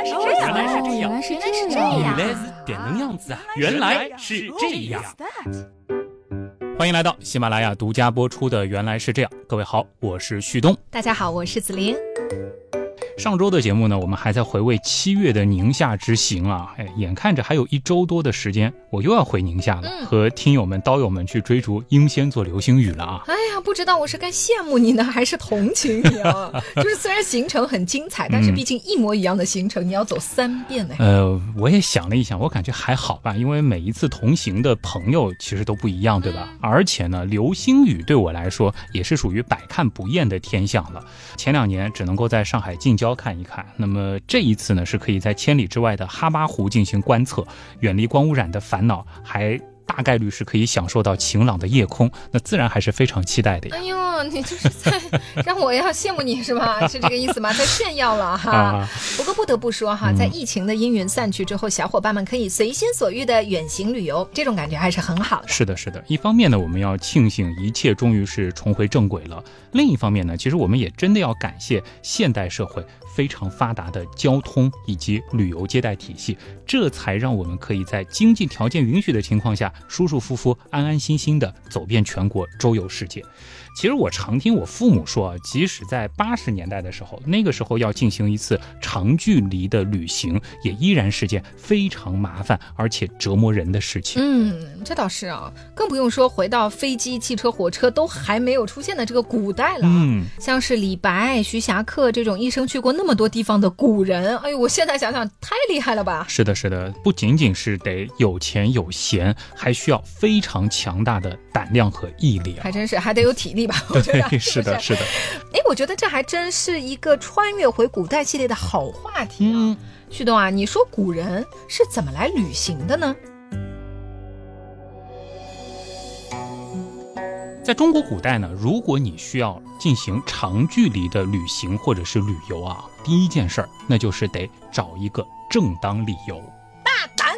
来是哦这样，原来是这样原来是这原样。来是点能样子啊！原来是这样。欢迎来到喜马拉雅独家播出的《原来是这样》，各位好，我是旭东。大家好，我是子琳。上周的节目呢，我们还在回味七月的宁夏之行啊，哎，眼看着还有一周多的时间，我又要回宁夏了，嗯和听友们、刀友们去追逐英仙座流星雨了啊。哎呀，不知道我是该羡慕你呢，还是同情你啊？就是虽然行程很精彩，但是毕竟一模一样的行程，你要走三遍呢。呃，我也想了一想，我感觉还好吧，因为每一次同行的朋友其实都不一样，对吧？而且呢，流星雨对我来说也是属于百看不厌的天象了。前两年只能够在上海近郊看一看，那么这一次呢，是可以在千里之外的哈巴湖进行观测，远离光污染的烦恼，还大概率是可以享受到晴朗的夜空，那自然还是非常期待的呀。哎呦，你就是在让我要羡慕你是吧？是这个意思吗？在炫耀了哈。啊不过不得不说哈，嗯在疫情的阴云散去之后，小伙伴们可以随心所欲的远行旅游，这种感觉还是很好的。是的，是的。一方面呢，我们要庆幸一切终于是重回正轨了；另一方面呢，其实我们也真的要感谢现代社会非常发达的交通以及旅游接待体系，这才让我们可以在经济条件允许的情况下，舒舒服服、安安心心的走遍全国，周游世界。其实我常听我父母说啊，即使在八十年代的时候，那个时候要进行一次长距离的旅行，也依然是件非常麻烦而且折磨人的事情。嗯，这倒是啊，更不用说回到飞机、汽车、火车都还没有出现的这个古代了。嗯。像是李白、徐霞客这种一生去过那么多地方的古人，哎呦，我现在想想太厉害了吧！是的，是的，不仅仅是得有钱有闲，还需要非常强大的胆量和毅力啊还！真是还得有体力吧？我觉得对，是的，是的，哎，我觉得这还真是一个穿越回古代系列的好话题啊。嗯，旭东啊，你说古人是怎么来旅行的呢？在中国古代呢，如果你需要进行长距离的旅行或者是旅游啊，第一件事儿那就是得找一个正当理由。大胆！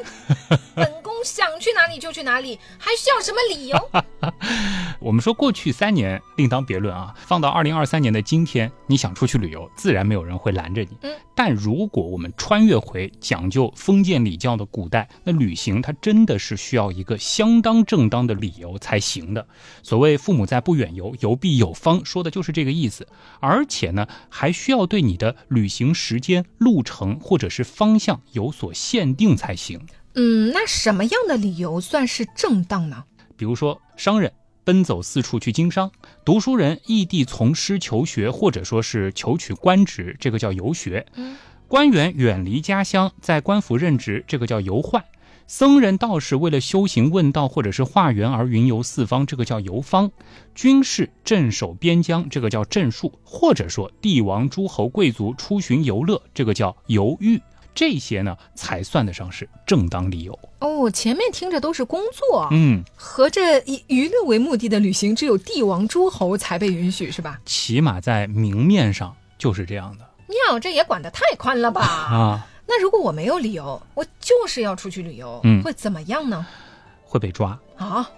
想去哪里就去哪里，还需要什么理由？我们说过去三年另当别论啊，放到二零二三年的今天，你想出去旅游，自然没有人会拦着你。嗯，但如果我们穿越回讲究封建礼教的古代，那旅行它真的是需要一个相当正当的理由才行的。所谓“父母在，不远游，游必有方”，说的就是这个意思。而且呢，还需要对你的旅行时间、路程或者是方向有所限定才行。嗯，那什么样的理由算是正当呢？比如说商人奔走四处去经商，读书人异地从师求学，或者说是求取官职，这个叫游学；嗯官员远离家乡，在官府任职，这个叫游宦；僧人道士为了修行问道或者是化缘而云游四方，这个叫游方；军士镇守边疆，这个叫镇戍；或者说帝王诸侯贵族出巡游乐，这个叫游寓。这些呢，才算得上是正当理由。哦，前面听着都是工作，嗯，合着以娱乐为目的的旅行，只有帝王诸侯才被允许，是吧？起码在明面上就是这样的妙，这也管得太宽了吧？啊，那如果我没有理由，我就是要出去旅游，嗯会怎么样呢？会被抓。啊，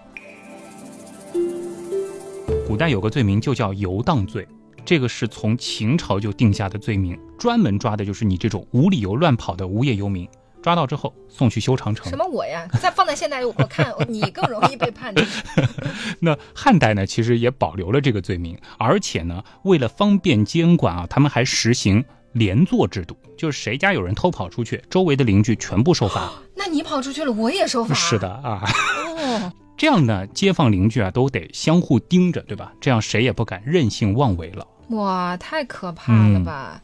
古代有个罪名就叫游荡罪，这个是从秦朝就定下的罪名，专门抓的就是你这种无理由乱跑的无业游民。抓到之后送去修长城什。么我呀？再放在现代，我看你更容易被判。那汉代呢，其实也保留了这个罪名，而且呢，为了方便监管啊，他们还实行连坐制度，就是谁家有人偷跑出去，周围的邻居全部受罚。那你跑出去了，我也受罚。是的啊。哦，这样呢，街坊邻居啊都得相互盯着，对吧？这样谁也不敢任性妄为了。哇，太可怕了吧！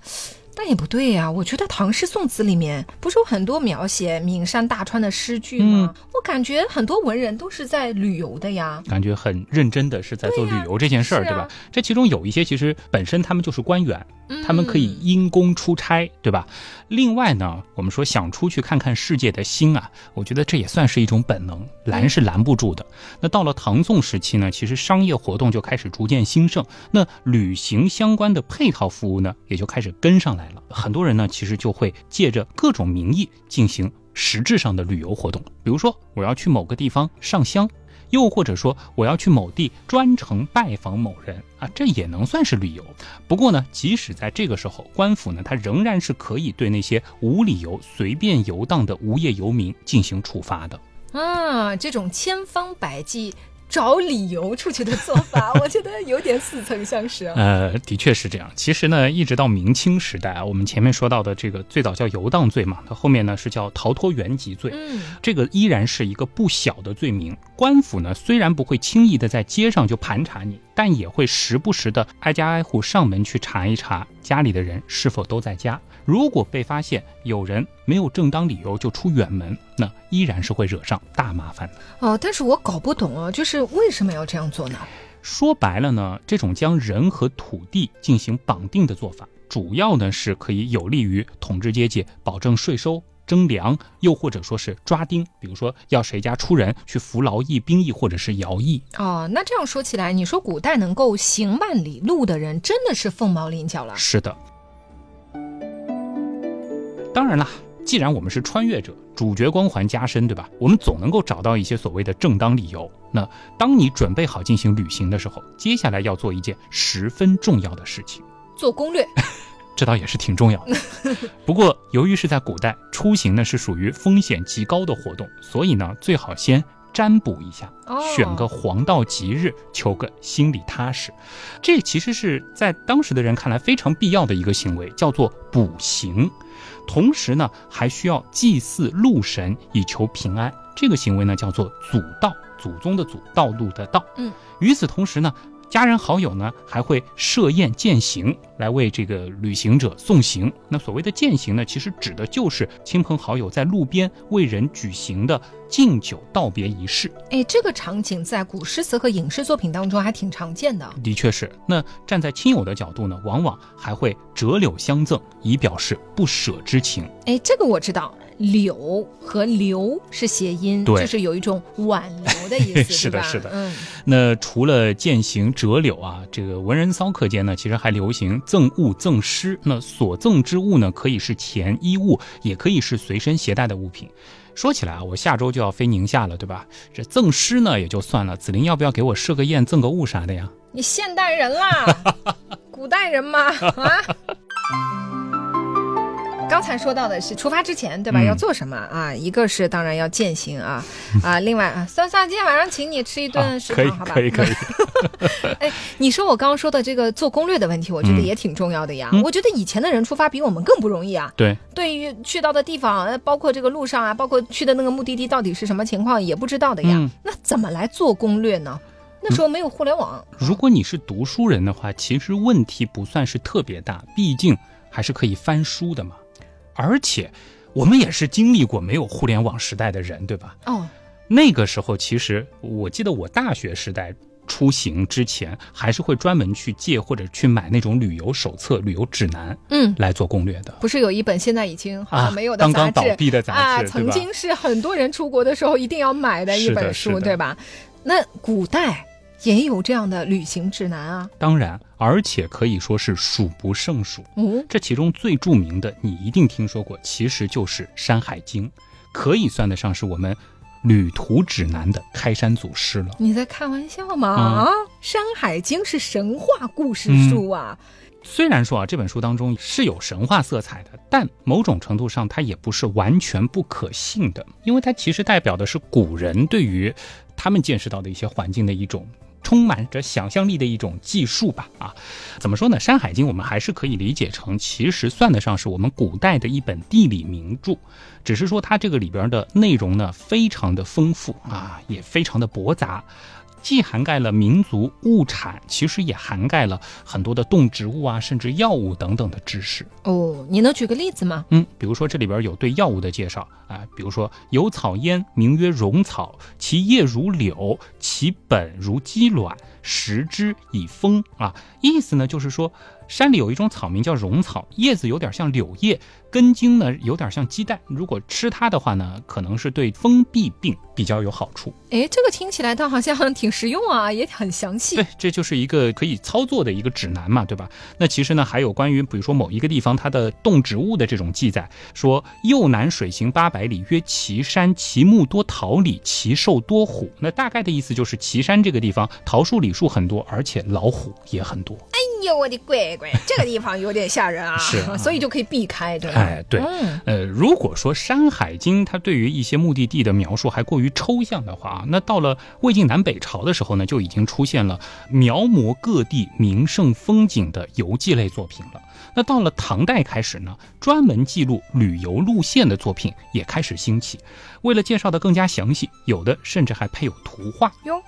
但也不对呀、我觉得唐诗宋词里面不是有很多描写岷山大川的诗句吗？我感觉很多文人都是在旅游的呀。感觉很认真的是在做旅游这件事儿，对吧？这其中有一些其实本身他们就是官员，嗯他们可以因公出差，对吧？另外呢，我们说想出去看看世界的心啊，我觉得这也算是一种本能，拦是拦不住的。那到了唐宋时期呢，其实商业活动就开始逐渐兴盛，那旅行相关的配套服务呢，也就开始跟上来来了。很多人呢，其实就会借着各种名义进行实质上的旅游活动，比如说我要去某个地方上香。又或者说我要去某地专程拜访某人啊，这也能算是旅游。不过呢，即使在这个时候，官府呢，它仍然是可以对那些无理由随便游荡的无业游民进行处罚的。啊，这种千方百计。找理由出去的做法，我觉得有点似曾相识。呃，的确是这样。其实呢，一直到明清时代啊，我们前面说到的这个最早叫游荡罪嘛，它后面呢是叫逃脱原籍罪。嗯，这个依然是一个不小的罪名。官府呢虽然不会轻易的在街上就盘查你，但也会时不时的挨家挨户上门去查一查家里的人是否都在家。如果被发现有人没有正当理由就出远门，那依然是会惹上大麻烦的哦。但是我搞不懂啊，就是为什么要这样做呢？说白了呢，这种将人和土地进行绑定的做法，主要呢是可以有利于统治阶级保证税收、征粮，又或者说是抓丁，比如说要谁家出人去服劳役、兵役或者是徭役。哦，那这样说起来，你说古代能够行万里路的人，真的是凤毛麟角了。是的。当然啦，既然我们是穿越者，主角光环加深，对吧？我们总能够找到一些所谓的正当理由。那当你准备好进行旅行的时候，接下来要做一件十分重要的事情——做攻略。这倒也是挺重要的。不过，由于是在古代，出行呢是属于风险极高的活动，所以呢，最好先占卜一下，选个黄道吉日，求个心里踏实。这其实是在当时的人看来非常必要的一个行为，叫做补行。同时呢，还需要祭祀路神以求平安。这个行为呢，叫做祖道，祖宗的祖，道路的道。嗯，与此同时呢。家人好友呢，还会设宴饯行，来为这个旅行者送行。那所谓的饯行呢，其实指的就是亲朋好友在路边为人举行的敬酒道别仪式。哎，这个场景在古诗词和影视作品当中还挺常见的。的确是。那站在亲友的角度呢，往往还会折柳相赠，以表示不舍之情。哎，这个我知道。柳和流是谐音，就是有一种挽留的意思，是的，是的。嗯，那除了践行折柳啊，这个文人骚客间呢，其实还流行赠物赠诗。那所赠之物呢，可以是钱衣物，也可以是随身携带的物品。说起来啊，我下周就要飞宁夏了，对吧？这赠诗呢也就算了，子林要不要给我设个宴，赠个物啥的呀？你 现代人啦，古代人吗？啊？刚才说到的是出发之前，对吧？要做什么啊？一个是当然要践行啊 啊！另外啊，算算今天晚上请你吃一顿食堂，好吧？可以可以。哎，你说我刚刚说的这个做攻略的问题，我觉得也挺重要的呀。我觉得以前的人出发比我们更不容易啊。对，对于去到的地方，包括这个路上啊，包括去的那个目的地到底是什么情况，也不知道的呀。那怎么来做攻略呢？那时候没有互联网。如果你是读书人的话，其实问题不算是特别大，毕竟还是可以翻书的嘛。而且，我们也是经历过没有互联网时代的人，对吧？哦，那个时候其实我记得我大学时代出行之前，还是会专门去借或者去买那种旅游手册、旅游指南，嗯，来做攻略的。不是有一本现在已经好像没有的杂志，刚刚倒闭的杂志，曾经是很多人出国的时候一定要买的一本书，对吧？那古代。也有这样的旅行指南啊，当然，而且可以说是数不胜数。嗯，这其中最著名的，你一定听说过，其实就是《山海经》，可以算得上是我们旅途指南的开山祖师了。你在开玩笑吗？啊，《山海经》是神话故事书啊。虽然说啊，这本书当中是有神话色彩的，但某种程度上它也不是完全不可信的，因为它其实代表的是古人对于他们见识到的一些环境的一种。充满着想象力的一种技术吧，啊，怎么说呢？《山海经》我们还是可以理解成，其实算得上是我们古代的一本地理名著，只是说它这个里边的内容呢，非常的丰富啊，也非常的驳杂。既涵盖了民族物产，其实也涵盖了很多的动植物啊，甚至药物等等的知识。哦，你能举个例子吗？嗯，比如说这里边有对药物的介绍啊，比如说有草焉，名曰荣草，其叶如柳，其本如鸡卵，食之以风啊。意思呢就是说，山里有一种草名叫绒草，叶子有点像柳叶，根茎呢有点像鸡蛋。如果吃它的话呢，可能是对封闭病比较有好处。哎，这个听起来倒好像挺实用啊，也很详细。对，这就是一个可以操作的一个指南嘛，对吧？那其实呢，还有关于比如说某一个地方它的动植物的这种记载，说右南水行八百里，曰岐山，其木多桃李，其兽多虎。那大概的意思就是岐山这个地方桃树李树很多，而且老虎也很多。哎呦，我的乖乖，这个地方有点吓人啊，是，所以就可以避开，对吧？哎，对，呃，如果说《山海经》它对于一些目的地的描述还过于抽象的话啊，那到了魏晋南北朝的时候呢，就已经出现了描摹各地名胜风景的游记类作品了。那到了唐代开始呢，专门记录旅游路线的作品也开始兴起。为了介绍的更加详细，有的甚至还配有图画哟。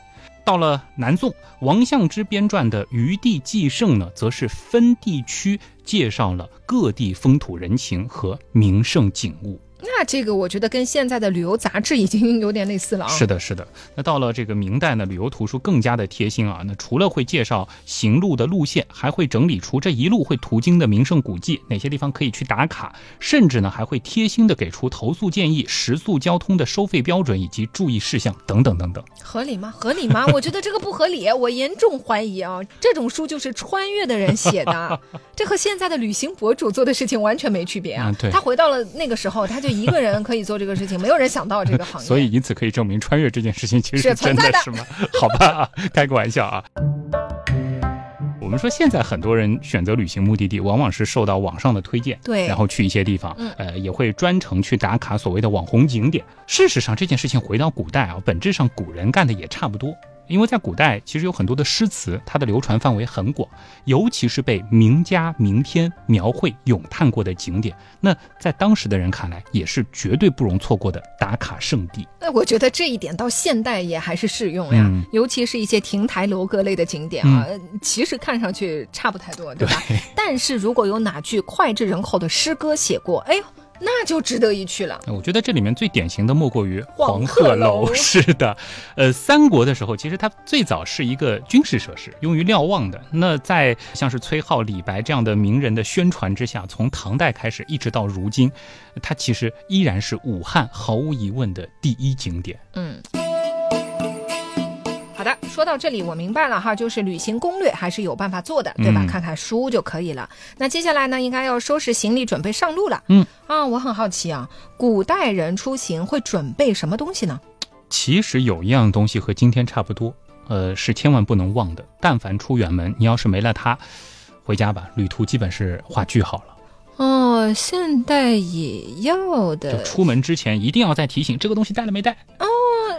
到了南宋，王相之编撰的《余地纪盛》呢，则是分地区介绍了各地风土人情和名胜景物。那这个我觉得跟现在的旅游杂志已经有点类似了啊。是的，是的。那到了这个明代呢，旅游图书更加的贴心啊。那除了会介绍行路的路线，还会整理出这一路会途经的名胜古迹，哪些地方可以去打卡，甚至呢还会贴心的给出投诉建议、食宿交通的收费标准以及注意事项等等等等。合理吗？合理吗？我觉得这个不合理，我严重怀疑啊。这种书就是穿越的人写的，这和现在的旅行博主做的事情完全没区别啊。对，他回到了那个时候，他就。一个人可以做这个事情，没有人想到这个行业，所以以此可以证明穿越这件事情其实是真的，是吗？好吧，开个玩笑啊。我们说现在很多人选择旅行目的地，往往是受到网上的推荐，对，然后去一些地方，呃，也会专程去打卡所谓的网红景点。事实上，这件事情回到古代啊，本质上古人干的也差不多。因为在古代，其实有很多的诗词，它的流传范围很广，尤其是被名家名篇描绘咏叹过的景点，那在当时的人看来，也是绝对不容错过的打卡圣地。那我觉得这一点到现代也还是适用呀，尤其是一些亭台楼阁类的景点啊，其实看上去差不太多，对吧？但是如果有哪句脍炙人口的诗歌写过，哎呦。那就值得一去了。我觉得这里面最典型的莫过于黄鹤楼。是的，呃，三国的时候，其实它最早是一个军事设施，用于瞭望的。那在像是崔颢、李白这样的名人的宣传之下，从唐代开始一直到如今，它其实依然是武汉毫无疑问的第一景点。嗯。好的，说到这里我明白了哈，就是旅行攻略还是有办法做的，对吧？看看书就可以了。那接下来呢，应该要收拾行李，准备上路了。嗯啊，我很好奇啊，古代人出行会准备什么东西呢？其实有一样东西和今天差不多，呃，是千万不能忘的。但凡出远门，你要是没了它，回家吧，旅途基本是画句号了。哦，现代也要的。就出门之前一定要再提醒，这个东西带了没带？哦。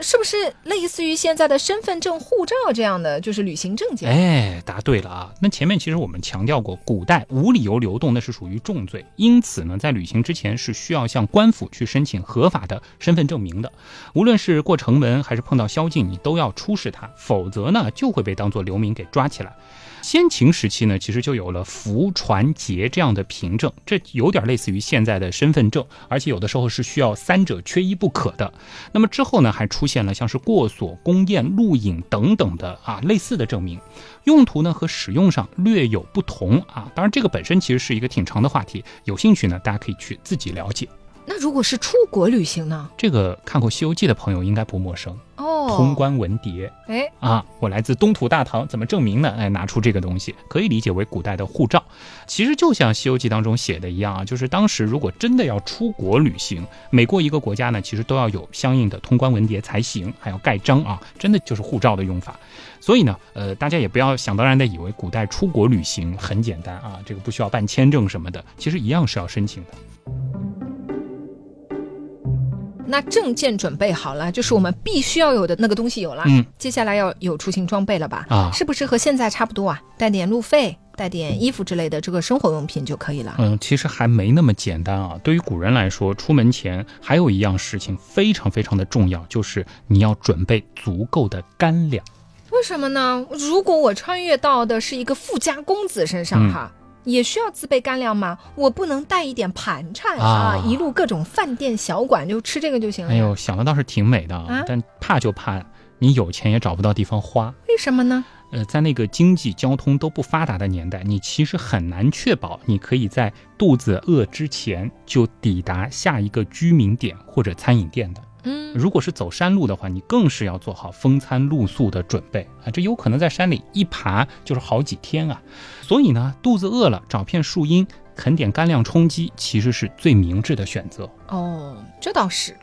是不是类似于现在的身份证、护照这样的，就是旅行证件？哎，答对了啊！那前面其实我们强调过，古代无理由流动那是属于重罪，因此呢，在旅行之前是需要向官府去申请合法的身份证明的。无论是过城门还是碰到宵禁，你都要出示它，否则呢就会被当做流民给抓起来。先秦时期呢，其实就有了符、传、节这样的凭证，这有点类似于现在的身份证，而且有的时候是需要三者缺一不可的。那么之后呢，还出现了像是过所、宫宴、录影等等的啊类似的证明，用途呢和使用上略有不同啊。当然，这个本身其实是一个挺长的话题，有兴趣呢，大家可以去自己了解。那如果是出国旅行呢？这个看过《西游记》的朋友应该不陌生哦。通关文牒，哎啊，我来自东土大唐，怎么证明呢？哎，拿出这个东西，可以理解为古代的护照。其实就像《西游记》当中写的一样啊，就是当时如果真的要出国旅行，每过一个国家呢，其实都要有相应的通关文牒才行，还要盖章啊，真的就是护照的用法。所以呢，呃，大家也不要想当然的以为古代出国旅行很简单啊，这个不需要办签证什么的，其实一样是要申请的。那证件准备好了，就是我们必须要有的那个东西有了。嗯，接下来要有出行装备了吧？啊，是不是和现在差不多啊？带点路费，带点衣服之类的，这个生活用品就可以了。嗯，其实还没那么简单啊。对于古人来说，出门前还有一样事情非常非常的重要，就是你要准备足够的干粮。为什么呢？如果我穿越到的是一个富家公子身上，哈。也需要自备干粮吗？我不能带一点盘缠啊！一路各种饭店小馆就吃这个就行了。哎呦，想的倒是挺美的，啊但怕就怕你有钱也找不到地方花。为什么呢？呃，在那个经济交通都不发达的年代，你其实很难确保你可以在肚子饿之前就抵达下一个居民点或者餐饮店的。嗯，如果是走山路的话，你更是要做好风餐露宿的准备啊！这有可能在山里一爬就是好几天啊。所以呢，肚子饿了，找片树荫，啃点干粮充饥，其实是最明智的选择。哦，这倒是。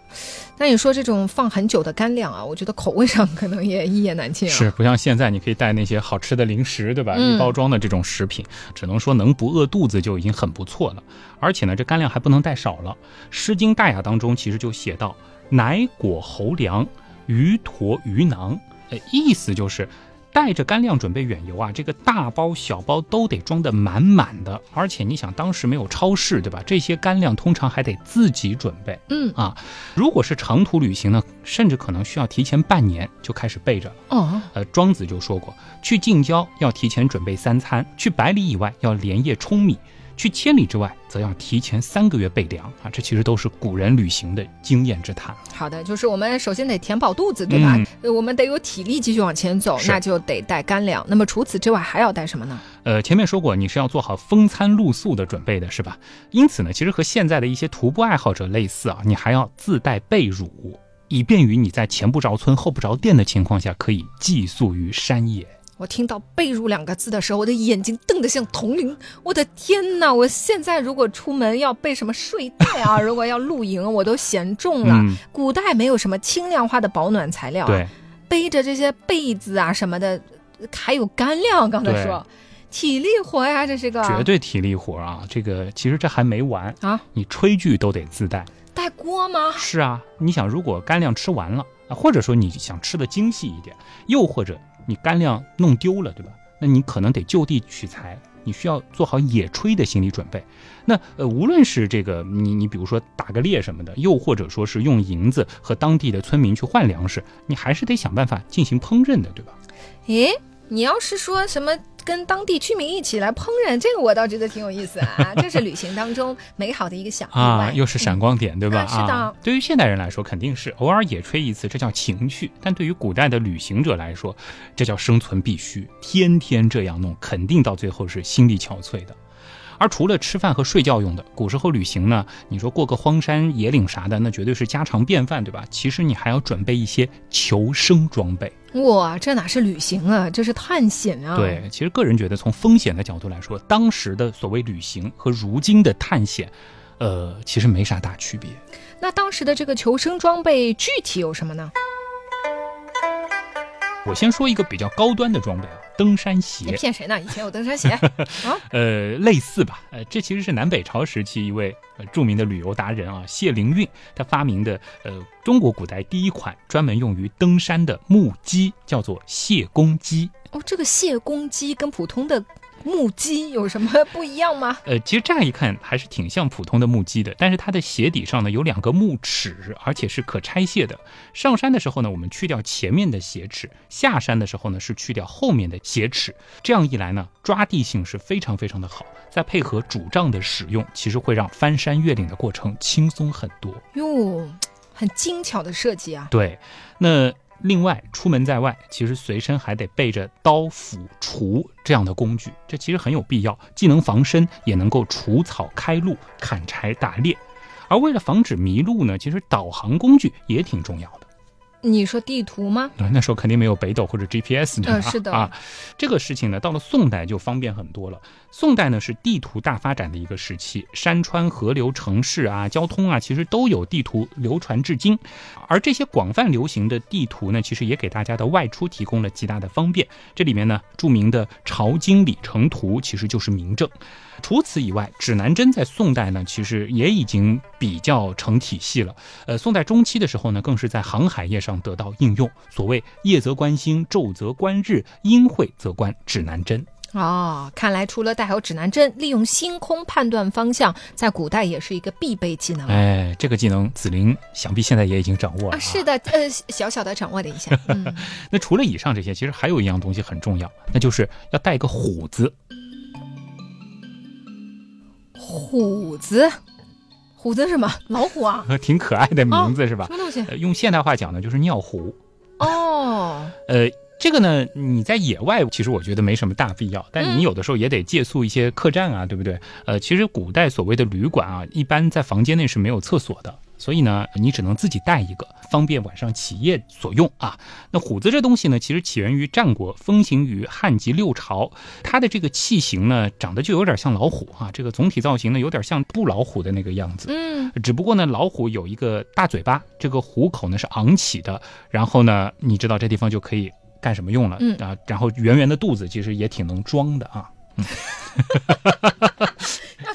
那你说这种放很久的干粮啊，我觉得口味上可能也一言难尽啊。是，不像现在你可以带那些好吃的零食，对吧？嗯预包装的这种食品，只能说能不饿肚子就已经很不错了。而且呢，这干粮还不能带少了。《诗经·大雅》当中其实就写到：“乃果侯粮，鱼驼鱼囊。”呃，意思就是。带着干粮准备远游啊，这个大包小包都得装得满满的，而且你想当时没有超市，对吧？这些干粮通常还得自己准备。嗯啊，如果是长途旅行呢，甚至可能需要提前半年就开始备着了。哦，呃，庄子就说过，去近郊要提前准备三餐，去百里以外要连夜舂米，去千里之外则要提前三个月备粮啊。这其实都是古人旅行的经验之谈。好的，就是我们首先得填饱肚子，对吧？嗯呃我们得有体力继续往前走，那就得带干粮。那么除此之外还要带什么呢？呃，前面说过你是要做好风餐露宿的准备的，是吧？因此呢，其实和现在的一些徒步爱好者类似啊，你还要自带被褥，以便于你在前不着村后不着店的情况下，可以寄宿于山野。我听到“被褥”两个字的时候，我的眼睛瞪得像铜铃。我的天哪！我现在如果出门要备什么睡袋啊，如果要露营，我都嫌重了。嗯，古代没有什么轻量化的保暖材料、背着这些被子啊什么的，还有干粮。刚才对说，体力活呀，这是个绝对体力活啊！这个其实这还没完，啊，你炊具都得自带。带锅吗？是啊，你想，如果干粮吃完了啊，或者说你想吃的精细一点，又或者你干粮弄丢了，对吧？那你可能得就地取材，你需要做好野炊的心理准备。那呃，无论是这个你你比如说打个猎什么的，又或者说是用银子和当地的村民去换粮食，你还是得想办法进行烹饪的，对吧？诶，你要是说什么跟当地居民一起来烹饪，这个我倒觉得挺有意思啊，这是旅行当中美好的一个小意外。啊，又是闪光点，对吧？啊是的对于现代人来说，肯定是偶尔野炊一次，这叫情趣；但对于古代的旅行者来说，这叫生存必须。天天这样弄，肯定到最后是心力憔悴的。而除了吃饭和睡觉用的，古时候旅行呢，你说过个荒山野岭啥的，那绝对是家常便饭，对吧？其实你还要准备一些求生装备。哇，这哪是旅行啊，这是探险啊！，对，其实个人觉得，从风险的角度来说，当时的所谓旅行和如今的探险，呃，其实没啥大区别。那当时的这个求生装备具体有什么呢？我先说一个比较高端的装备啊，登山鞋你鞋，骗谁呢？以前有登山鞋 啊呃，类似吧，呃，这其实是南北朝时期一位呃著名的旅游达人啊，谢灵运他发明的呃中国古代第一款专门用于登山的木屐，叫做谢公屐。哦，这个谢公屐跟普通的木屐有什么不一样吗？呃，其实乍一看还是挺像普通的木屐的，但是它的鞋底上呢有两个木齿，而且是可拆卸的。上山的时候呢，我们去掉前面的鞋齿；下山的时候呢，是去掉后面的鞋齿。这样一来呢，抓地性是非常非常的好。再配合主杖的使用，其实会让翻山越岭的过程轻松很多。哟，很精巧的设计啊！对，那另外出门在外，其实随身还得备着刀、斧、锄这样的工具，这其实很有必要，既能防身，也能够除草开路、砍柴打猎。而为了防止迷路呢，其实导航工具也挺重要。你说地图吗？对，那时候肯定没有北斗或者 GPS 对吧？嗯是的啊，这个事情呢，到了宋代就方便很多了。宋代呢是地图大发展的一个时期，山川、河流、城市啊、交通啊，其实都有地图流传至今。而这些广泛流行的地图呢，其实也给大家的外出提供了极大的方便。这里面呢，著名的《朝京里程图》其实就是明证。除此以外，指南针在宋代呢，其实也已经比较成体系了。呃，宋代中期的时候呢，更是在航海业上得到应用。所谓夜则观星，昼则观日，阴晦则观指南针。哦，看来除了带好指南针，利用星空判断方向，在古代也是一个必备技能。哎，这个技能子菱想必现在也已经掌握了、啊，是。的，呃，小小的掌握了一下。嗯，那除了以上这些，其实还有一样东西很重要，那就是要带个虎子。虎子，虎子是什么？老虎啊？挺可爱的名字、是吧什？么东西？呃，用现代话讲呢，就是尿壶。哦，呃，这个呢，你在野外其实我觉得没什么大必要，但你有的时候也得借宿一些客栈啊，对不对？呃，其实古代所谓的旅馆啊，一般在房间内是没有厕所的，所以呢，你只能自己带一个，方便晚上起夜所用啊。那虎子这东西呢，其实起源于战国，风行于汉及六朝，它的这个器型呢，长得就有点像老虎啊，这个总体造型呢，有点像布老虎的那个样子。嗯，只不过呢，老虎有一个大嘴巴，这个虎口呢是昂起的，然后呢，你知道这地方就可以。干什么用了？嗯啊，然后圆圆的肚子其实也挺能装的啊。要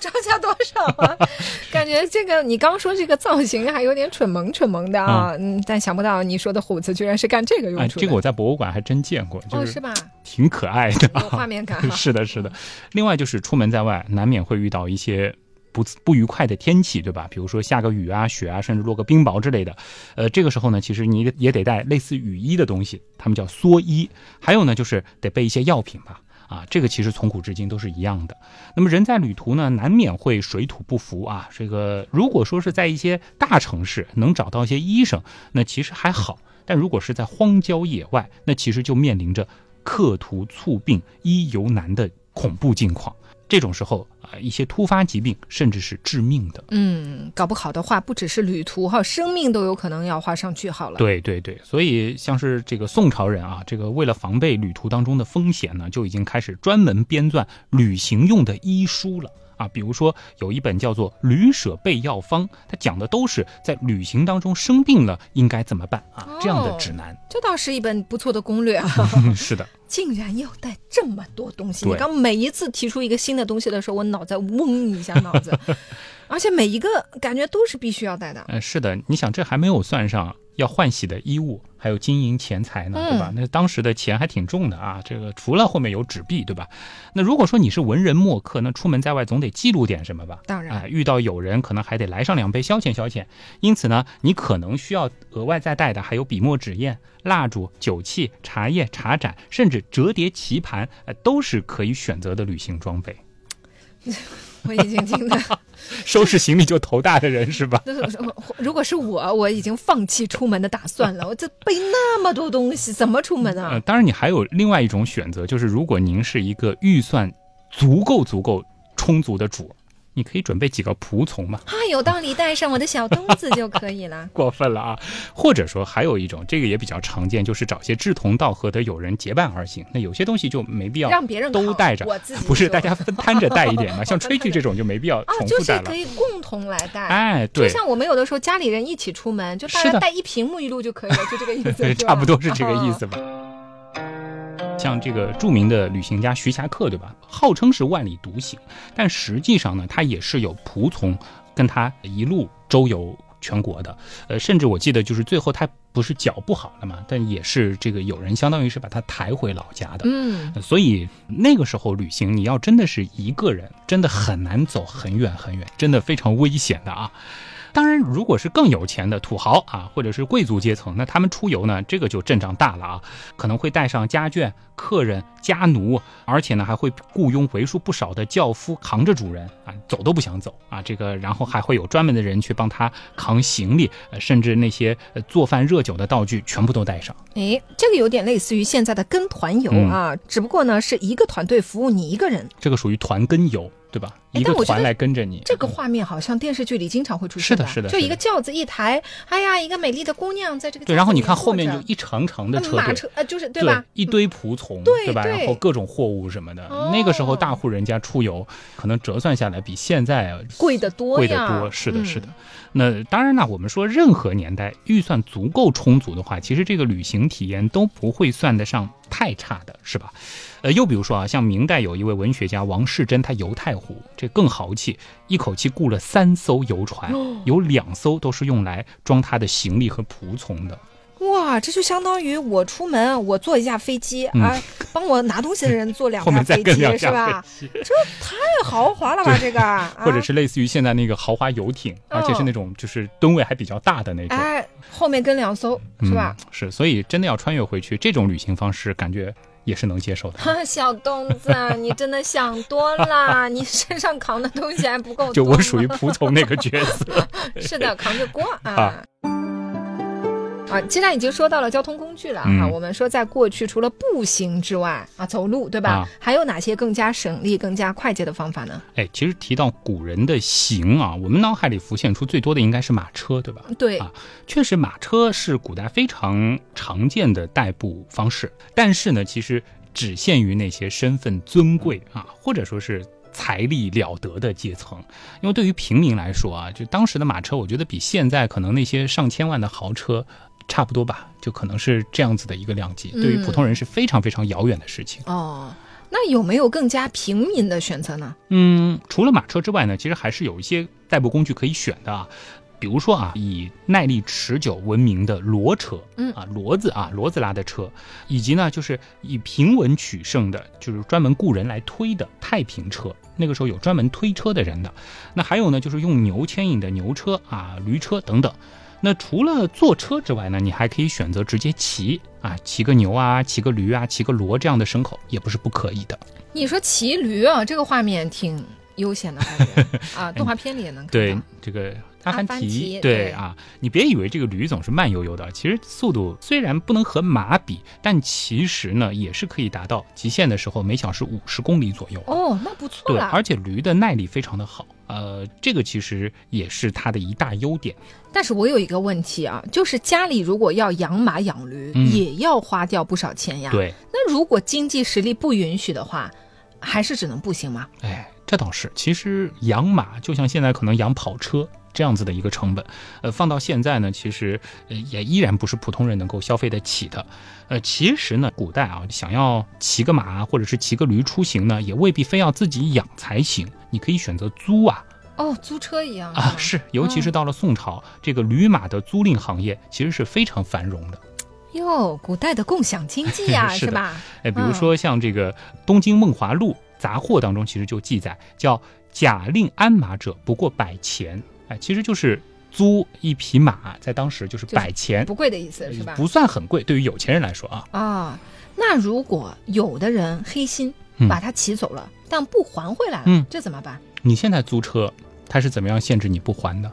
装下多少啊？感觉这个你刚说这个造型还有点蠢萌蠢萌的啊。嗯，但想不到你说的虎子居然是干这个用处。这个我在博物馆还真见过，哦，是吧？挺可爱的，有画面感。是的，是的。另外就是出门在外，难免会遇到一些。不不愉快的天气，对吧？比如说下个雨啊、雪啊，甚至落个冰雹之类的。呃，这个时候呢，其实你也得带类似雨衣的东西，他们叫蓑衣。还有呢，就是得备一些药品吧。啊，这个其实从古至今都是一样的。那么人在旅途呢，难免会水土不服啊。这个如果说是在一些大城市能找到一些医生，那其实还好；但如果是在荒郊野外，那其实就面临着客途猝病、医犹难的恐怖境况。这种时候啊，一些突发疾病甚至是致命的。嗯，搞不好的话，不只是旅途哈，生命都有可能要画上句号了。对对对，所以像是这个宋朝人啊，这个为了防备旅途当中的风险呢，就已经开始专门编撰旅行用的医书了。啊，比如说有一本叫做《旅舍备药方》，它讲的都是在旅行当中生病了应该怎么办啊这样的指南。这倒是一本不错的攻略啊！是的，竟然要带这么多东西。你刚每一次提出一个新的东西的时候，我脑袋嗡一下脑子，而且每一个感觉都是必须要带的。嗯，是的，你想这还没有算上。要换洗的衣物，还有金银钱财呢，对吧？那当时的钱还挺重的啊。这个除了后面有纸币，对吧？那如果说你是文人墨客，那出门在外总得记录点什么吧？当然，遇到友人可能还得来上两杯消遣消遣。因此呢，你可能需要额外再带的还有笔墨纸砚、蜡烛、酒器、茶叶、茶盏，甚至折叠棋盘，呃，都是可以选择的旅行装备。我已经听到。收拾行李就头大的人是吧？如果是我，我已经放弃出门的打算了。我这背那么多东西，怎么出门啊？当然，你还有另外一种选择，就是如果您是一个预算足够足够充足的主。你可以准备几个仆从嘛？啊，有道理，带上我的小东子就可以了。过分了啊！或者说还有一种，这个也比较常见，就是找些志同道合的友人结伴而行。那有些东西就没必要让别人都带着，不是大家分摊着带一点嘛？像炊具这种就没必要重复带了。就是可以共同来带。哎，对，就像我们有的时候家里人一起出门，就大家带一瓶沐浴露就可以了，就这个意思，差不多是这个意思吧。像这个著名的旅行家徐霞客，对吧？号称是万里独行，但实际上呢，他也是有仆从跟他一路周游全国的。呃，甚至我记得就是最后他不是脚不好了嘛，但也是这个有人相当于是把他抬回老家的。嗯，所以那个时候旅行，你要真的是一个人，真的很难走很远很远，真的非常危险的啊。当然，如果是更有钱的土豪啊，或者是贵族阶层，那他们出游呢，这个就阵仗大了啊，可能会带上家眷、客人、家奴，而且呢还会雇佣为数不少的轿夫扛着主人啊，走都不想走啊，这个然后还会有专门的人去帮他扛行李，甚至那些做饭热酒的道具全部都带上。哎，这个有点类似于现在的跟团游啊，只不过呢是一个团队服务你一个人，这个属于团跟游。对吧？一个团来跟着你，这个画面好像电视剧里经常会出现。是的，是的，就一个轿子一台，哎呀，一个美丽的姑娘在这个对，然后你看后面就一长长的车队，呃，就是对吧？一堆仆从，对吧？然后各种货物什么的。那个时候大户人家出游，可能折算下来比现在贵得多，贵得多。是的，是的。那当然呢，我们说任何年代预算足够充足的话，其实这个旅行体验都不会算得上太差的，是吧？呃，又比如说啊，像明代有一位文学家王世贞，他游太湖，这更豪气，一口气雇了三艘游船，有两艘都是用来装他的行李和仆从的。哇，这就相当于我出门，我坐一架飞机啊，帮我拿东西的人坐两 架飞机，是吧？这太豪华了吧，这个？或者是类似于现在那个豪华游艇，而且是那种就是吨位还比较大的那种。哎，后面跟两艘，是吧？是，所以真的要穿越回去，这种旅行方式感觉也是能接受的。小东子，你真的想多了，你身上扛的东西还不够多。就我属于仆从那个角色。是的，扛着锅啊。啊，既然已经说到了交通工具了哈、嗯我们说在过去除了步行之外啊，走路对吧？啊还有哪些更加省力、更加快捷的方法呢？哎，其实提到古人的行啊，我们脑海里浮现出最多的应该是马车，对吧？对，啊确实，马车是古代非常常见的代步方式，但是呢，其实只限于那些身份尊贵啊，或者说是财力了得的阶层。因为对于平民来说啊，就当时的马车，我觉得比现在可能那些上千万的豪车差不多吧，就可能是这样子的一个量级，对于普通人是非常非常遥远的事情。哦，那有没有更加平民的选择呢？嗯，除了马车之外呢，其实还是有一些代步工具可以选的啊。比如说啊，以耐力持久闻名的骡车，嗯啊，骡子啊，骡子拉的车，以及呢，就是以平稳取胜的，就是专门雇人来推的太平车。那个时候有专门推车的人的。那还有呢，就是用牛牵引的牛车啊、驴车等等。那除了坐车之外呢，你还可以选择直接骑啊，骑个牛啊，骑个驴啊，骑个骡这样的牲口也不是不可以的。你说骑驴啊，这个画面挺悠闲的，还是啊，动画片里也能看到。对这个阿凡提提，对啊，你别以为这个驴总是慢悠悠的，其实速度虽然不能和马比，但其实呢也是可以达到极限的时候每小时五十公里左右。哦，那不错对，而且驴的耐力非常的好，呃，这个其实也是它的一大优点。但是我有一个问题啊，就是家里如果要养马养驴，嗯也要花掉不少钱呀。。对，那如果经济实力不允许的话，还是只能步行吗？哎，这倒是。其实养马就像现在可能养跑车这样子的一个成本，呃，放到现在呢，其实呃也依然不是普通人能够消费得起的。呃，其实呢，古代啊，想要骑个马或者是骑个驴出行呢，也未必非要自己养才行，你可以选择租啊哦，租车一样啊，是，尤其是到了宋朝，这个驴马的租赁行业其实是非常繁荣的。哟，古代的共享经济 呀、是的吧？哎，比如说像这个《东京梦华录》杂货当中，其实就记载叫“假令鞍马者，不过百钱”。哎，其实就是租一匹马，在当时就是就是百钱，不贵的意思是吧？不算很贵，对于有钱人来说啊。啊，那如果有的人黑心嗯把它骑走了，但不还回来了，嗯这怎么办？你现在租车，他是怎么样限制你不还的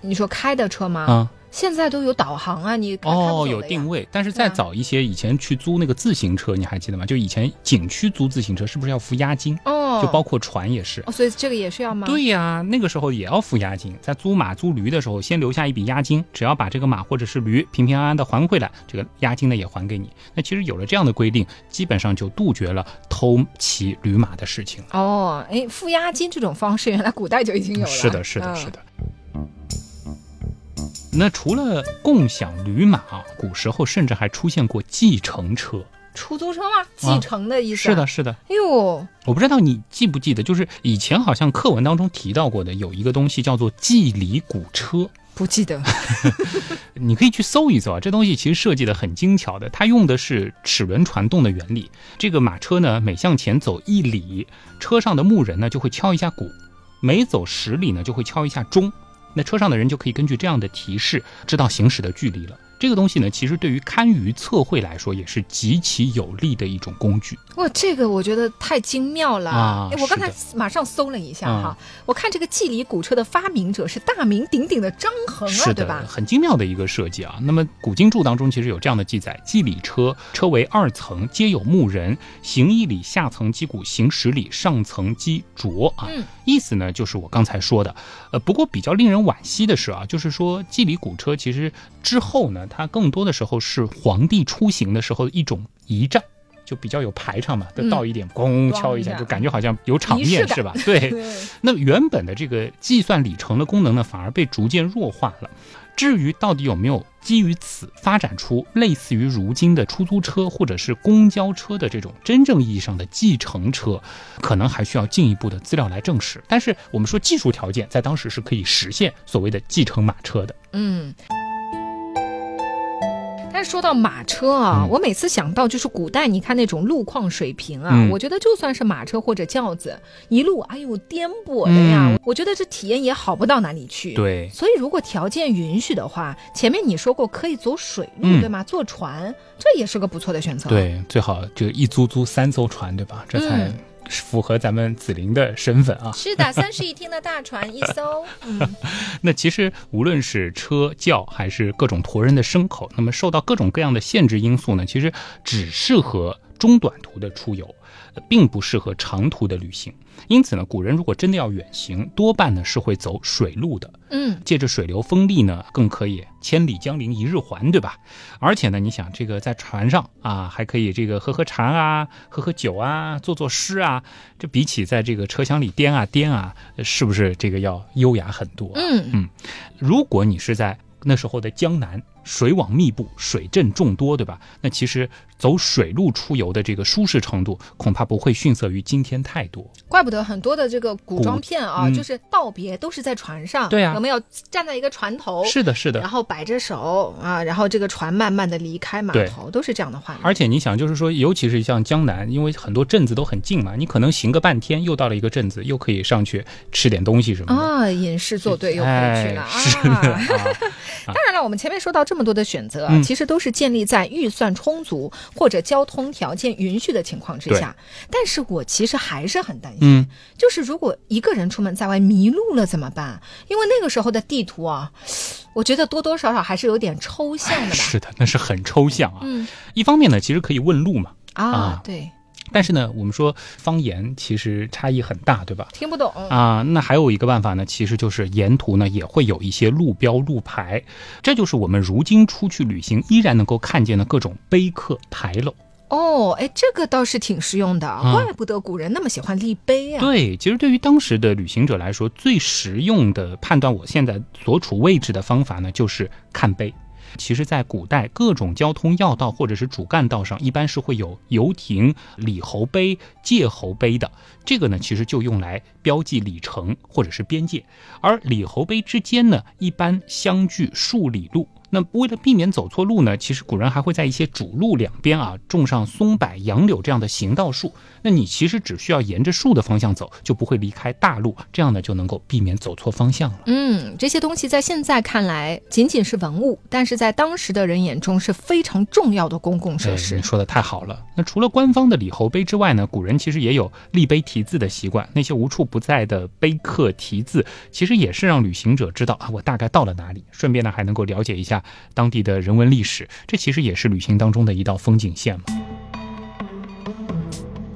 你说开的车吗？啊？现在都有导航啊，你哦，有定位，但是再早一些，以前去租那个自行车，你还记得吗？就以前景区租自行车，是不是要付押金？哦，就包括船也是。哦，所以这个也是要吗？对呀，那个时候也要付押金，在租马租驴的时候，先留下一笔押金，只要把这个马或者是驴平平安安的还回来，这个押金呢也还给你。那其实有了这样的规定，基本上就杜绝了偷骑驴马的事情了。哦，哎，付押金这种方式，原来古代就已经有了。是的，是的，嗯是的。那除了共享驴马啊，古时候甚至还出现过计程车。出租车吗？计程的意思、啊是的，。是的。哎呦，我不知道你记不记得，就是以前好像课文当中提到过的，有一个东西叫做计里古车。不记得。你可以去搜一搜啊，这东西其实设计的很精巧的，它用的是齿轮传动的原理。这个马车呢，每向前走一里，车上的牧人呢就会敲一下鼓；每走十里呢就会敲一下钟。那车上的人就可以根据这样的提示知道行驶的距离了。这个东西呢，其实对于堪舆测绘来说也是极其有利的一种工具。哇，这个我觉得太精妙了啊哎我刚才马上搜了一下嗯哈，我看这个计里古车的发明者是大名鼎鼎的张衡啊，是，对吧？很精妙的一个设计啊。那么古今注当中其实有这样的记载：计里车，车为二层，皆有木人，行一里，下层击鼓，行十里，上层击斫啊。嗯意思呢就是我刚才说的。呃，不过比较令人惋惜的是啊，就是说计里古车其实之后呢，它更多的时候是皇帝出行的时候的一种仪仗。就比较有排场嘛，就到一点，咣咣敲一下，就感觉好像有场面是吧？对，对，那原本的这个计算里程的功能呢，反而被逐渐弱化了。至于到底有没有基于此发展出类似于如今的出租车或者是公交车的这种真正意义上的计程车，可能还需要进一步的资料来证实。但是我们说技术条件在当时是可以实现所谓的计程马车的。嗯。但是说到马车啊，嗯我每次想到就是古代，你看那种路况水平啊，嗯我觉得就算是马车或者轿子，一路哎呦颠簸的呀，嗯我觉得这体验也好不到哪里去。对，所以，如果条件允许的话，前面你说过可以走水路，嗯对吗？坐船，这也是个不错的选择。，对，最好就一租租三艘船，对吧？这才嗯符合咱们紫菱的身份啊。是的，三室一厅的大船 一艘。嗯，那其实无论是车轿还是各种驮人的牲口，那么受到各种各样的限制因素呢，其实只适合中短途的出游，并不适合长途的旅行。因此呢，古人如果真的要远行，多半呢是会走水路的。嗯，借着水流风力呢，更可以千里江陵一日还，对吧？而且呢，你想这个在船上啊，还可以这个喝喝茶啊，喝喝酒啊，作作诗啊，这比起在这个车厢里颠啊颠啊，是不是这个要优雅很多？嗯嗯，如果你是在那时候的江南，水网密布，水镇众多，对吧？那其实走水路出游的这个舒适程度，恐怕不会逊色于今天太多。怪不得很多的这个古装片啊，嗯就是道别都是在船上，对啊有没有站在一个船头？是的，是的然。后摆着手啊，然后这个船慢慢的离开码头，都是这样的画面。而且你想，就是说，尤其是像江南，因为很多镇子都很近嘛，你可能行个半天，又到了一个镇子，又可以上去吃点东西什么的。啊，隐士作对又回去了、哎是的啊。啊，当然了，我们前面说到这么多的选择，嗯其实都是建立在预算充足或者交通条件允许的情况之下。但是我其实还是很担心，嗯，就是如果一个人出门在外迷路了怎么办？因为那个时候的地图啊，我觉得多多少少还是有点抽象的吧。是的，那是很抽象啊。嗯一方面呢，其实可以问路嘛，啊，啊对，但是呢，我们说方言其实差异很大，对吧？听不懂。啊，那还有一个办法呢，其实就是沿途呢也会有一些路标路牌，这就是我们如今出去旅行依然能够看见的各种碑刻牌楼。哦，哎，这个倒是挺实用的，嗯怪不得古人那么喜欢立碑啊。对，其实对于当时的旅行者来说，最实用的判断我现在所处位置的方法呢，就是看碑。其实，在古代，各种交通要道或者是主干道上，一般是会有游亭、里侯碑、界侯碑的。这个呢，其实就用来标记里程或者是边界。而里侯碑之间呢，一般相距数里路。那为了避免走错路呢，其实古人还会在一些主路两边啊种上松柏、杨柳这样的行道树。那你其实只需要沿着树的方向走，就不会离开大路，这样呢就能够避免走错方向了。嗯，这些东西在现在看来仅仅是文物，但是在当时的人眼中是非常重要的公共设哎施你。说的太好了。那除了官方的礼侯碑之外呢，古人其实也有立碑题字的习惯。那些无处不在的碑刻题字，其实也是让旅行者知道啊，我大概到了哪里，顺便呢还能够了解一下当地的人文历史。这其实也是旅行当中的一道风景线嘛。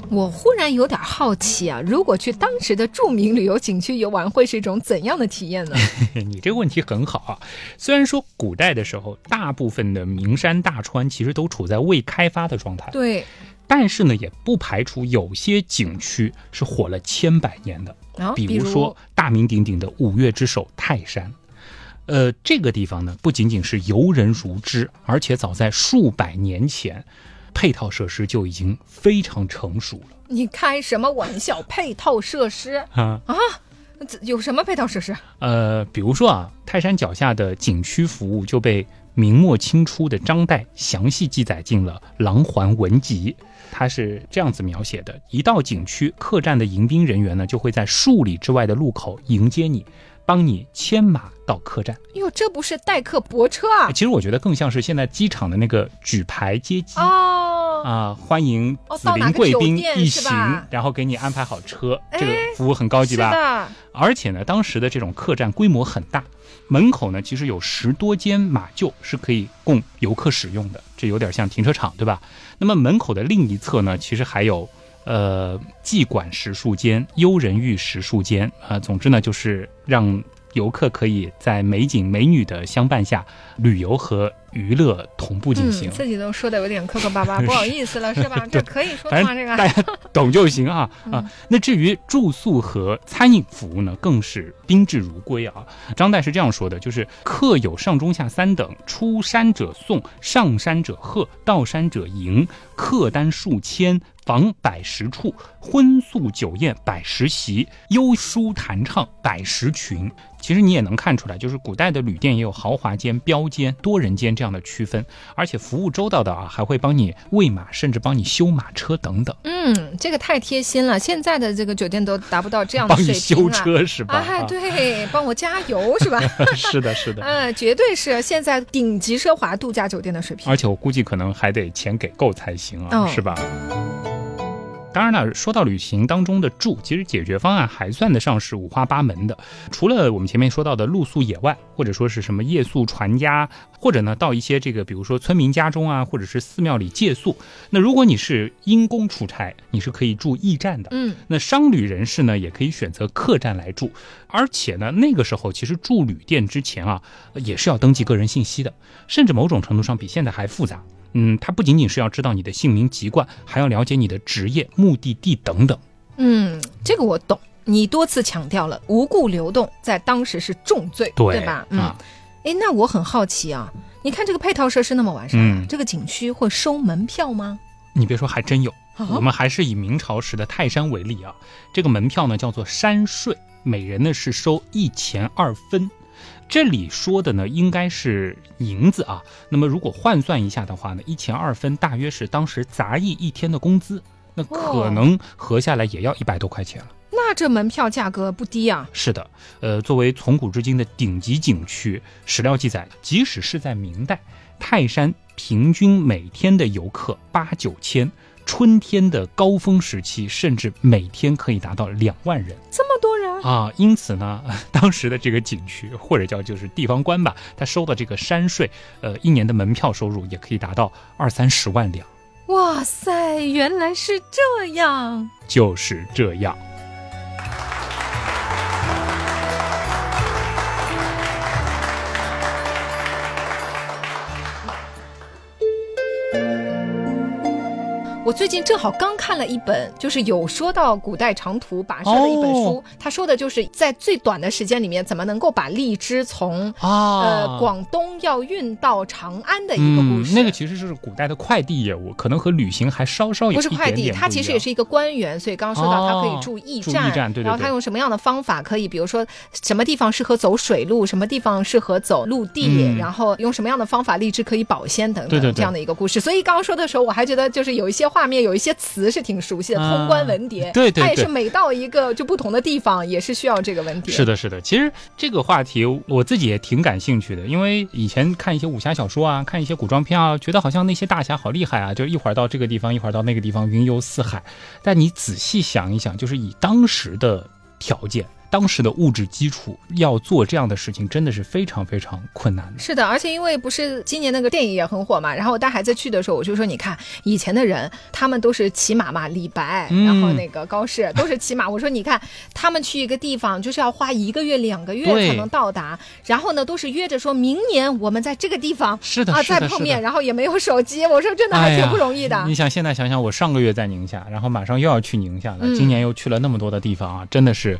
我忽然有点好奇啊，如果去当时的著名旅游景区游玩，会是一种怎样的体验呢？你这个问题很好啊。虽然说古代的时候，大部分的名山大川其实都处在未开发的状态，对，但是呢，也不排除有些景区是火了千百年的。啊，比如说大名鼎鼎的五岳之首泰山。呃，这个地方呢，不仅仅是游人如织，而且早在数百年前，配套设施就已经非常成熟了你开什么玩笑？配套设施 啊。啊有什么配套设施？呃，比如说啊，泰山脚下的景区服务就被明末清初的张岱详细记载进了《琅环文集》。他是这样子描写的：一到景区，客栈的迎宾人员呢，就会在数里之外的路口迎接你，帮你牵马到客栈。哟，这不是待客泊车啊？其实我觉得更像是现在机场的那个举牌接机。哦，啊，欢迎哦紫菱贵宾一行然后给你安排好车，哎这个服务很高级是吧？的，而且呢，当时的这种客栈规模很大，门口呢其实有十多间马厩是可以供游客使用的，这有点像停车场，对吧？那么门口的另一侧呢，其实还有呃妓馆十数间、幽人寓十数间，啊、总之呢就是让游客可以在美景美女的相伴下，旅游和娱乐同步进行。嗯，自己都说的有点磕磕巴巴，不好意思了，是吧？这可以说反吗？这个大家懂就行啊 嗯啊。那至于住宿和餐饮服务呢，更是宾至如归啊。张岱是这样说的：就是客有上中下三等，出山者送，上山者贺，到山者迎。客单数千，房百十处，荤素酒宴百十席，优书弹唱百十群。其实你也能看出来，就是古代的旅店也有豪华间、标间、多人间这样的区分，而且服务周到的啊，还会帮你喂马，甚至帮你修马车等等，嗯，这个太贴心了，现在的这个酒店都达不到这样的帮你修。车是吧？哎，对，帮我加油是吧？是的，是的。嗯，绝对是现在顶级奢华度假酒店的水平。而且我估计可能还得钱给够才行啊，哦是吧？当然了，说到旅行当中的住，其实解决方案还算得上是五花八门的。除了我们前面说到的露宿野外，或者说是什么夜宿船家，或者呢到一些这个比如说村民家中啊，或者是寺庙里借宿。那如果你是因公出差，你是可以住驿站的。嗯，那商旅人士呢，也可以选择客栈来住。而且呢，那个时候其实住旅店之前啊，也是要登记个人信息的，甚至某种程度上比现在还复杂。嗯，他不仅仅是要知道你的姓名籍贯，还要了解你的职业、目的地等等。嗯，这个我懂。你多次强调了无故流动在当时是重罪，对吧？嗯，哎，那我很好奇啊，你看这个配套设施那么完善，嗯这个景区会收门票吗？你别说，还真有。啊我们还是以明朝时的泰山为例啊，这个门票呢叫做山税，每人呢是收一钱二分。这里说的呢应该是银子啊，那么如果换算一下的话呢，一钱二分大约是当时杂役一天的工资，那可能合下来也要一百多块钱了。那这门票价格不低啊。是的，呃，作为从古至今的顶级景区，史料记载，即使是在明代，泰山平均每天的游客八九千，春天的高峰时期，甚至每天可以达到两万人这么多人，啊！因此呢，当时的这个景区或者叫就是地方官吧，他收的这个山税，呃，一年的门票收入也可以达到二三十万两，哇塞，原来是这样。就是这样。我最近正好刚看了一本，就是有说到古代长途跋涉的一本书，哦他说的就是在最短的时间里面，怎么能够把荔枝从、啊呃广东要运到长安的一个故事。嗯，那个其实是古代的快递业务，可能和旅行还稍稍有一不是快递，点点不一样它其实也是一个官员，所以刚刚说到他可以住驿住站，驿站对对然后他用什么样的方法可以，比如说什么地方适合走水路，什么地方适合走陆地，嗯然后用什么样的方法荔枝可以保鲜等等这样的一个故事。所以刚刚说的时候，我还觉得就是有一些画面，有一些词是挺熟悉的，啊通关文牒，对对对它也是每到一个就不同的地方，也是需要这个文牒。是的，是的。其实这个话题我自己也挺感兴趣的，因为以前看一些武侠小说啊，看一些古装片啊，觉得好像那些大侠好厉害啊，就一会儿到这个地方，一会儿到那个地方，云游四海。但你仔细想一想，就是以当时的条件。当时的物质基础要做这样的事情，真的是非常非常困难的。是的，而且因为不是今年那个电影也很火嘛，然后我带孩子去的时候，我就说，你看以前的人，他们都是骑马嘛，李白，嗯然后那个高适都是骑马。我说，你看他们去一个地方，就是要花一个月、两个月才能到达，然后呢，都是约着说明年我们在这个地方是的，啊，再碰面，然后也没有手机。我说真的还挺不容易的。你想现在想想，我上个月在宁夏，然后马上又要去宁夏了，嗯今年又去了那么多的地方啊，真的是。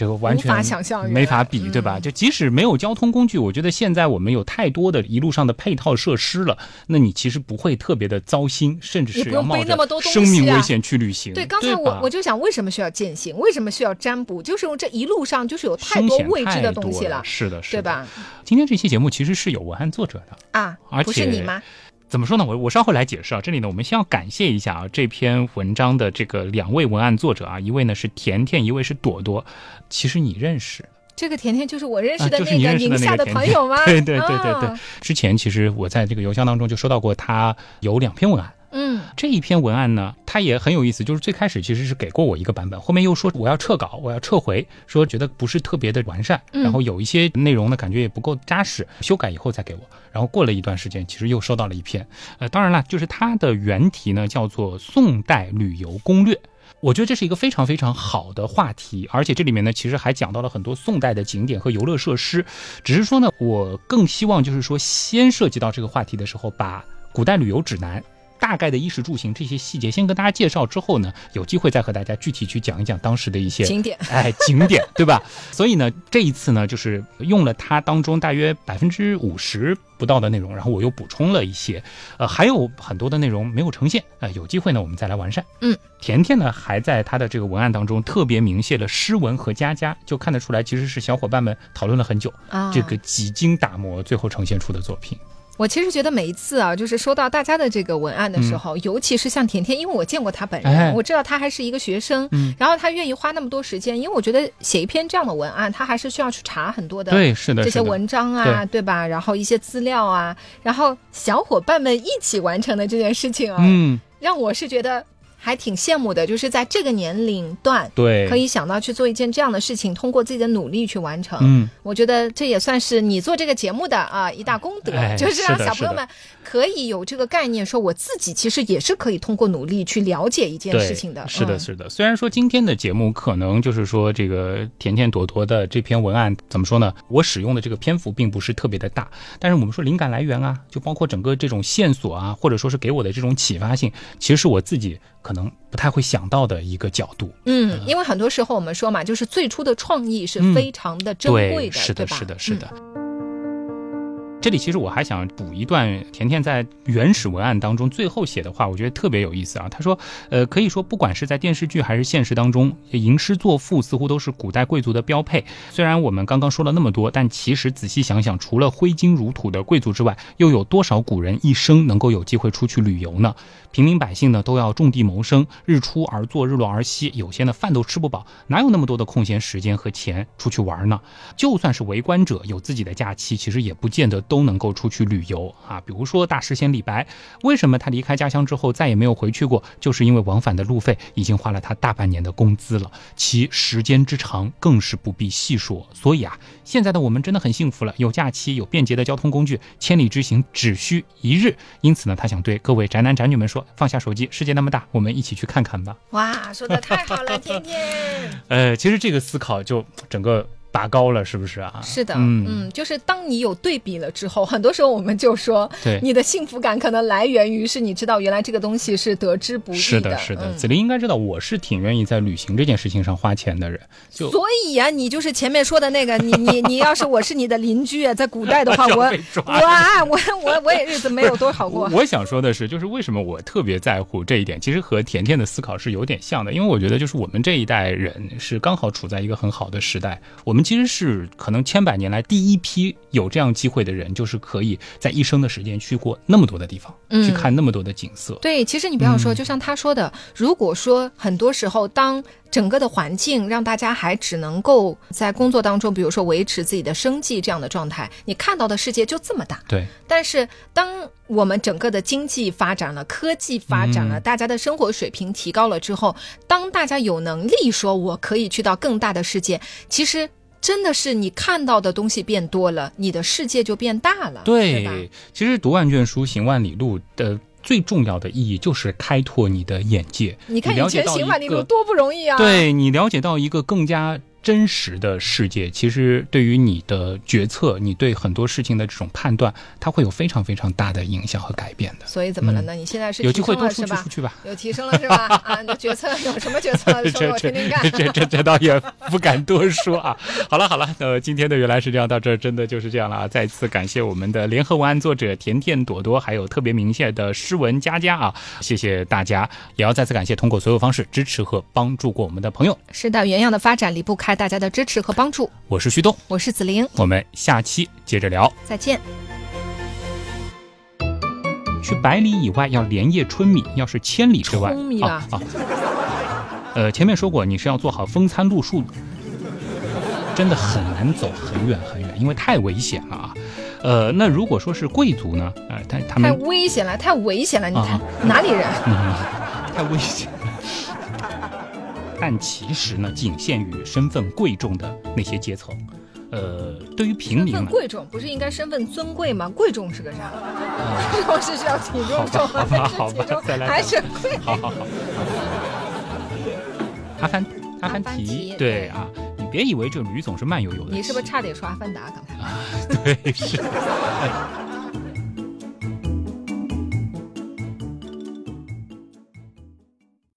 这个完全无法想象没法比，对吧？嗯就即使没有交通工具，我觉得现在我们有太多的一路上的配套设施了，那你其实不会特别的糟心，甚至也不用背是要冒着那么多生命啊危险去旅行。对，刚才我我就想，为什么需要践行？为什么需要占卜？就是这一路上就是有太多未知的东西了，多是的，是的？对吧？今天这期节目其实是有文案作者的，啊而，不是且你吗？怎么说呢？我我稍后来解释啊。这里呢，我们先要感谢一下啊这篇文章的这个两位文案作者啊，一位呢是甜甜，一位是朵朵。其实你认识，这个甜甜就是我认识啊的那个宁夏的朋友吗？对对对对对啊之前其实我在这个邮箱当中就收到过他有两篇文案。嗯，这一篇文案呢，它也很有意思，就是最开始其实是给过我一个版本，后面又说我要撤稿，我要撤回，说觉得不是特别的完善，嗯然后有一些内容呢感觉也不够扎实，修改以后再给我。然后过了一段时间，其实又收到了一篇，呃，当然了，就是它的原题呢叫做《宋代旅游攻略》。我觉得这是一个非常非常好的话题，而且这里面呢，其实还讲到了很多宋代的景点和游乐设施。只是说呢，我更希望就是说，先涉及到这个话题的时候，把古代旅游指南。大概的衣食住行这些细节先跟大家介绍之后呢，有机会再和大家具体去讲一讲当时的一些景点。哎景点，对吧？所以呢，这一次呢，就是用了它当中大约百分之五十不到的内容，然后我又补充了一些，呃，还有很多的内容没有呈现，呃，有机会呢我们再来完善。嗯，甜甜呢还在他的这个文案当中特别明谢了诗文和佳佳，就看得出来其实是小伙伴们讨论了很久，啊，这个几经打磨最后呈现出的作品。我其实觉得每一次啊，就是收到大家的这个文案的时嗯。候，尤其是像甜甜，因为我见过他本人，哎。我知道他还是一个学生，嗯。然后他愿意花那么多时间，因为我觉得写一篇这样的文案，他还是需要去查很多的对，是的，这些文章啊，对吧？然后一些资料啊，然后小伙伴们一起完成的这件事情啊，嗯，让我是觉得还挺羡慕的，就是在这个年龄段，对，可以想到去做一件这样的事情，通过自己的努力去完成。嗯，我觉得这也算是你做这个节目的啊一大功德，哎就是让小朋友们可以有这个概念，说我自己其实也是可以通过努力去了解一件，事情的。是的，嗯是的。虽然说今天的节目可能就是说这个甜甜朵朵的这篇文案怎么说呢？我使用的这个篇幅并不是特别的大，但是我们说灵感来源啊，就包括整个这种线索啊，或者说是给我的这种启发性，其实是我自己可能不太会想到的一个角度。嗯，因为很多时候我们说嘛，就是最初的创意是嗯非常的珍贵的，是的？是的，是嗯的。这里其实我还想补一段甜甜在原始文案当中最后写的话，我觉得特别有意思啊。他说，呃，可以说不管是在电视剧还是现实当中，吟诗作赋似乎都是古代贵族的标配。虽然我们刚刚说了那么多，但其实仔细想想，除了挥金如土的贵族之外，又有多少古人一生能够有机会出去旅游呢？平民百姓呢都要种地谋生，日出而作，日落而息，有些呢饭都吃不饱，哪有那么多的空闲时间和钱出去玩呢？就算是为官者有自己的假期，其实也不见得都能够出去旅游啊。比如说大诗仙李白，为什么他离开家乡之后再也没有回去过？就是因为往返的路费已经花了他大半年的工资了，其时间之长更是不必细说。所以啊，现在的我们真的很幸福了，有假期，有便捷的交通工具，千里之行只需一日。因此呢，他想对各位宅男宅女们说：放下手机，世界那么大，我们一起去看看吧。哇，说的太好了，天天。呃，其实这个思考就整个拔高了，是不是啊？是的，嗯嗯，就是当你有对比了之后，很多时候我们就说，对你的幸福感可能来源于是你知道原来这个东西是得之不易是的，是的。嗯子林应该知道，我是挺愿意在旅行这件事情上花钱的人。就所以啊、你就是前面说的那个，你你 你要是我是你的邻居啊，在古代的话，我 我啊我我我也日子没有多好过。我想说的是，就是为什么我特别在乎这一点，其实和甜甜的思考是有点像的，因为我觉得就是我们这一代人是刚好处在一个很好的时代，我们其实是可能千百年来第一批有这样机会的人，就是可以在一生的时间去过那么多的地方，嗯去看那么多的景色。对，其实你不要嗯说，就像他说的，如果说很多时候当整个的环境让大家还只能够在工作当中，比如说维持自己的生计这样的状态，你看到的世界就这么大。对，但是当我们整个的经济发展了，科技发展了，嗯大家的生活水平提高了之后，当大家有能力说我可以去到更大的世界，其实。真的是你看到的东西变多了，你的世界就变大了？对，其实读万卷书，行万里路的最重要的意义就是开拓你的眼界。你看前行万一个里路多不容易啊！对你了解到一个更加真实的世界，其实对于你的决策，你对很多事情的这种判断，它会有非常非常大的影响和改变的。所以怎么了呢？你现在是有机会多出去出？去吧。有提升了是吧？啊，你的决策有什么决策？这我听听看。这这这这倒也不敢多说啊。好 了好了，呃，今天的原来是这样，到这儿真的就是这样了啊！再次感谢我们的联合文案作者甜甜朵朵，还有特别明显的诗文佳佳啊，谢谢大家，也要再次感谢通过所有方式支持和帮助过我们的朋友。是的，原样的发展离不开大家的支持和帮助。我是旭东，我是子玲，我们下期接着聊。再见。去百里以外要连夜春米，要是千里之外啊啊。呃，前面说过你是要做好风餐露宿，真的很难走很远很远，因为太危险了啊。呃，那如果说是贵族呢？呃，他他们太危险了，太危险了！你看、啊哪里人？嗯，太危险了。但其实呢，仅限于身份贵重的那些阶层。呃，对于平民身，份贵重不是应该身份尊贵吗？贵重是个啥？贵重是需要体重重好吧好吧再来还是贵？好好好。阿凡阿凡提提，对对啊，你别以为这驴总是慢悠悠的，你是不是差点说阿凡达？刚才啊对是。哎